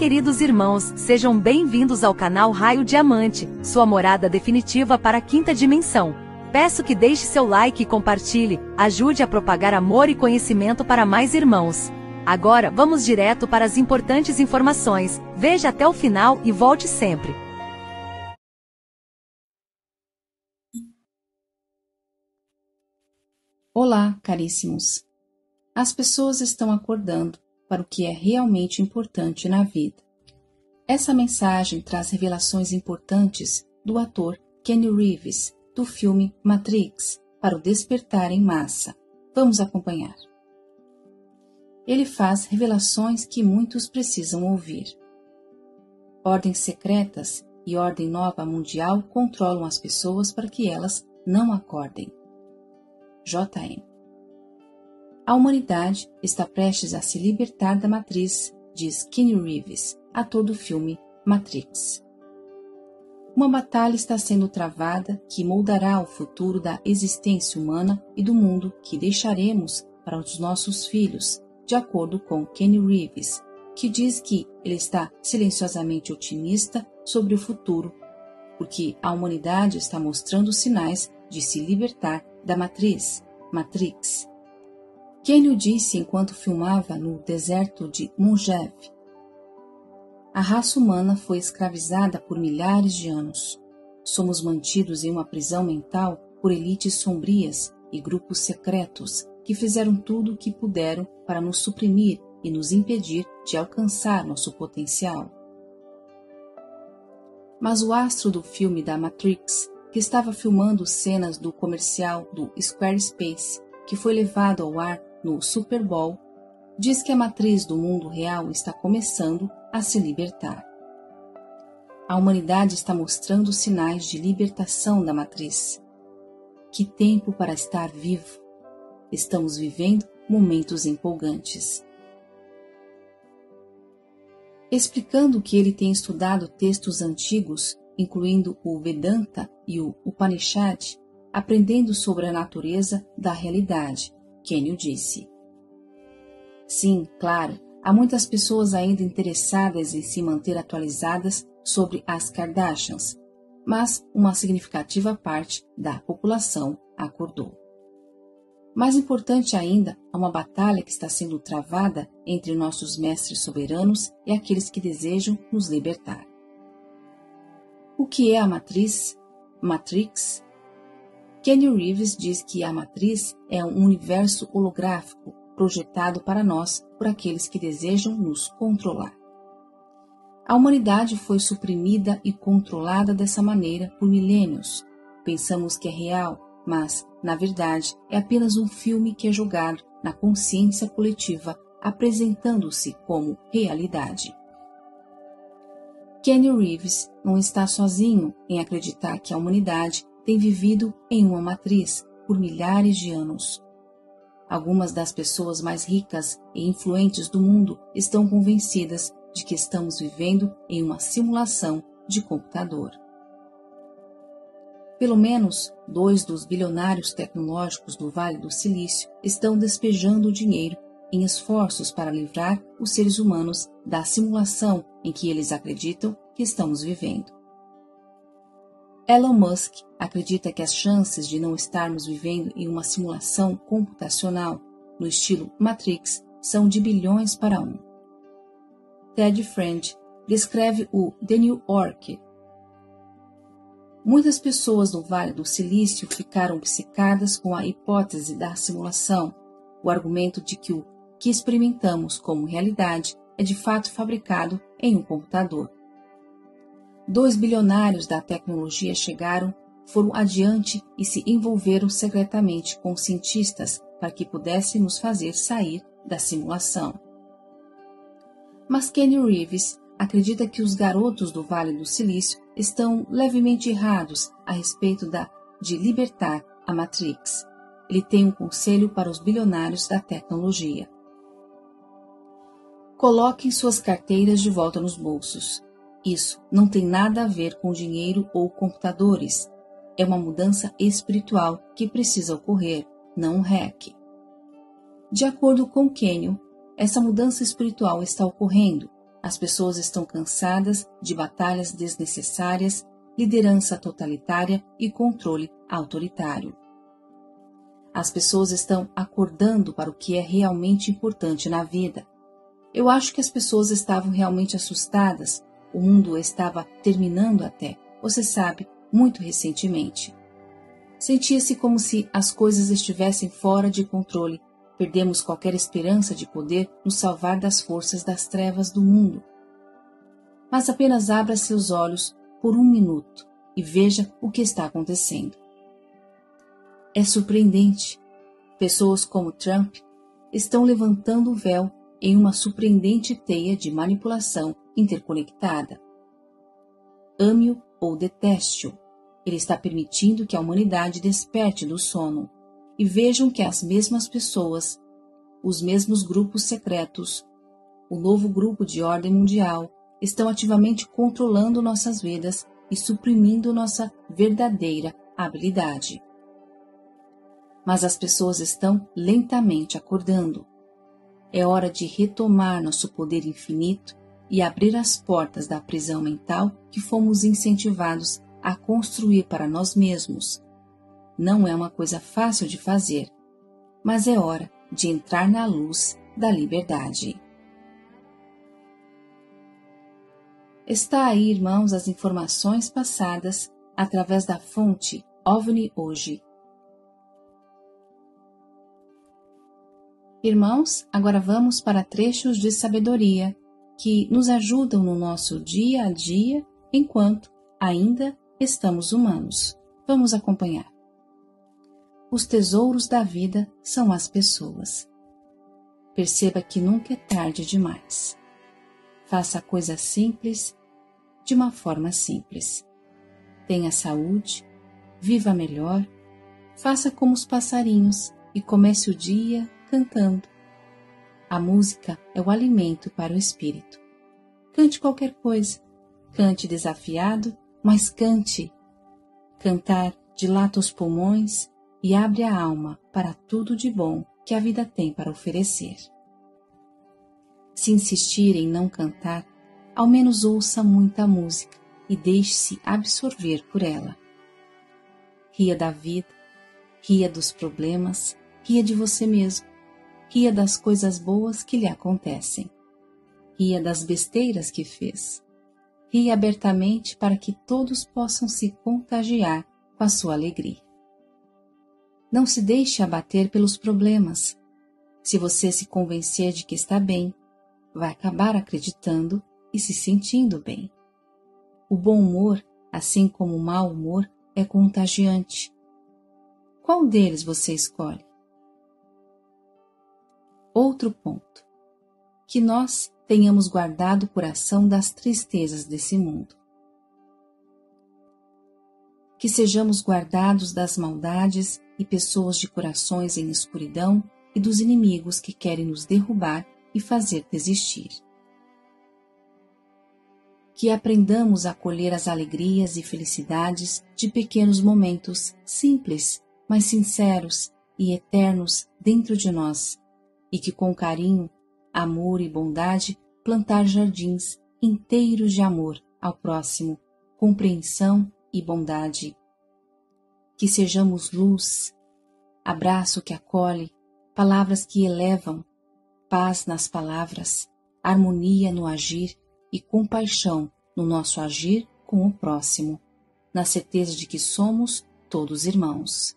Queridos irmãos, sejam bem-vindos ao canal Raio Diamante, sua morada definitiva para a quinta dimensão. Peço que deixe seu like e compartilhe, ajude a propagar amor e conhecimento para mais irmãos. Agora, vamos direto para as importantes informações. Veja até o final e volte sempre. Olá, caríssimos. As pessoas estão acordando para o que é realmente importante na vida. Essa mensagem traz revelações importantes do ator Kenny Reeves, do filme Matrix, para o despertar em massa. Vamos acompanhar. Ele faz revelações que muitos precisam ouvir. Ordens secretas e ordem nova mundial controlam as pessoas para que elas não acordem. JM a humanidade está prestes a se libertar da matriz, diz Keanu Reeves, ator do filme Matrix. Uma batalha está sendo travada que moldará o futuro da existência humana e do mundo que deixaremos para os nossos filhos, de acordo com Kenny Reeves, que diz que ele está silenciosamente otimista sobre o futuro, porque a humanidade está mostrando sinais de se libertar da matriz, Matrix, quem o disse enquanto filmava no deserto de Munjev. A raça humana foi escravizada por milhares de anos. Somos mantidos em uma prisão mental por elites sombrias e grupos secretos que fizeram tudo o que puderam para nos suprimir e nos impedir de alcançar nosso potencial. Mas o astro do filme da Matrix, que estava filmando cenas do comercial do Squarespace, que foi levado ao ar no Super Bowl, diz que a matriz do mundo real está começando a se libertar. A humanidade está mostrando sinais de libertação da matriz. Que tempo para estar vivo! Estamos vivendo momentos empolgantes. Explicando que ele tem estudado textos antigos, incluindo o Vedanta e o Upanishad, aprendendo sobre a natureza da realidade Kenio disse. Sim, claro, há muitas pessoas ainda interessadas em se manter atualizadas sobre as Kardashians, mas uma significativa parte da população acordou. Mais importante ainda, há uma batalha que está sendo travada entre nossos mestres soberanos e aqueles que desejam nos libertar. O que é a matriz? Matrix Kenny Reeves diz que a matriz é um universo holográfico projetado para nós por aqueles que desejam nos controlar. A humanidade foi suprimida e controlada dessa maneira por milênios. Pensamos que é real, mas, na verdade, é apenas um filme que é jogado na consciência coletiva, apresentando-se como realidade. Kenny Reeves não está sozinho em acreditar que a humanidade tem vivido em uma matriz por milhares de anos. Algumas das pessoas mais ricas e influentes do mundo estão convencidas de que estamos vivendo em uma simulação de computador. Pelo menos dois dos bilionários tecnológicos do Vale do Silício estão despejando dinheiro em esforços para livrar os seres humanos da simulação em que eles acreditam que estamos vivendo. Elon Musk acredita que as chances de não estarmos vivendo em uma simulação computacional no estilo Matrix são de bilhões para um. Ted Friend descreve o The New Orchid. Muitas pessoas no Vale do Silício ficaram obcecadas com a hipótese da simulação, o argumento de que o que experimentamos como realidade é de fato fabricado em um computador. Dois bilionários da tecnologia chegaram, foram adiante e se envolveram secretamente com cientistas para que pudessem nos fazer sair da simulação. Mas Kenny Reeves acredita que os garotos do Vale do Silício estão levemente errados a respeito da, de libertar a Matrix. Ele tem um conselho para os bilionários da tecnologia. Coloquem suas carteiras de volta nos bolsos. Isso não tem nada a ver com dinheiro ou computadores. É uma mudança espiritual que precisa ocorrer, não um hack. De acordo com Kenyon, essa mudança espiritual está ocorrendo. As pessoas estão cansadas de batalhas desnecessárias, liderança totalitária e controle autoritário. As pessoas estão acordando para o que é realmente importante na vida. Eu acho que as pessoas estavam realmente assustadas. O mundo estava terminando até, você sabe, muito recentemente. Sentia-se como se as coisas estivessem fora de controle. Perdemos qualquer esperança de poder nos salvar das forças das trevas do mundo. Mas apenas abra seus olhos por um minuto e veja o que está acontecendo. É surpreendente. Pessoas como Trump estão levantando o véu em uma surpreendente teia de manipulação interconectada. Ame-o ou deteste-o, ele está permitindo que a humanidade desperte do sono e vejam que as mesmas pessoas, os mesmos grupos secretos, o novo grupo de ordem mundial estão ativamente controlando nossas vidas e suprimindo nossa verdadeira habilidade mas as pessoas estão lentamente acordando. É hora de retomar nosso poder infinito e abrir as portas da prisão mental que fomos incentivados a construir para nós mesmos. Não é uma coisa fácil de fazer, mas é hora de entrar na luz da liberdade. Está aí, irmãos, as informações passadas através da fonte OVNI Hoje Irmãos, agora vamos para trechos de sabedoria que nos ajudam no nosso dia a dia enquanto ainda estamos humanos. Vamos acompanhar. Os tesouros da vida são as pessoas. Perceba que nunca é tarde demais. Faça a coisa simples de uma forma simples. Tenha saúde, viva melhor, faça como os passarinhos e comece o dia cantando. A música é o alimento para o espírito. Cante qualquer coisa. Cante desafiado, mas cante. Cantar dilata os pulmões e abre a alma para tudo de bom que a vida tem para oferecer. Se insistir em não cantar, ao menos ouça muita música e deixe-se absorver por ela. Ria da vida, ria dos problemas, ria de você mesmo ria das coisas boas que lhe acontecem, ria das besteiras que fez, ria abertamente para que todos possam se contagiar com a sua alegria. Não se deixe abater pelos problemas. Se você se convencer de que está bem, vai acabar acreditando e se sentindo bem. O bom humor, assim como o mau humor, é contagiante. Qual deles você escolhe? Outro ponto. Que nós tenhamos guardado o coração das tristezas desse mundo. Que sejamos guardados das maldades e pessoas de corações em escuridão e dos inimigos que querem nos derrubar e fazer desistir. Que aprendamos a colher as alegrias e felicidades de pequenos momentos simples, mas sinceros e eternos dentro de nós e que com carinho, amor e bondade plantar jardins inteiros de amor ao próximo, compreensão e bondade. Que sejamos luz, abraço que acolhe, palavras que elevam, paz nas palavras, harmonia no agir e compaixão no nosso agir com o próximo, na certeza de que somos todos irmãos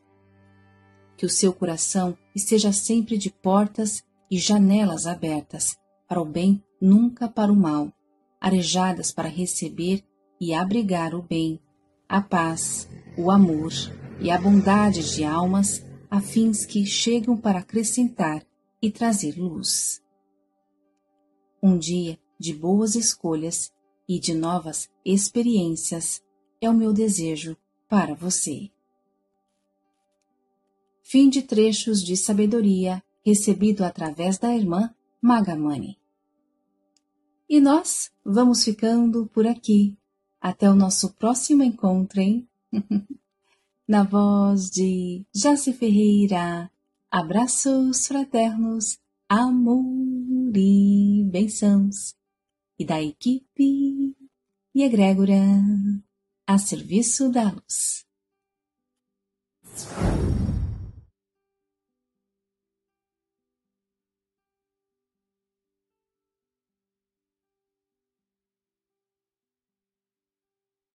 que o seu coração esteja sempre de portas e janelas abertas, para o bem, nunca para o mal, arejadas para receber e abrigar o bem, a paz, o amor e a bondade de almas, a fins que chegam para acrescentar e trazer luz. Um dia de boas escolhas e de novas experiências é o meu desejo para você. Fim de trechos de sabedoria recebido através da irmã Magamani. E nós vamos ficando por aqui. Até o nosso próximo encontro, hein? Na voz de Jace Ferreira. Abraços fraternos, amor e bençãos. e da equipe e egrégora a serviço da luz.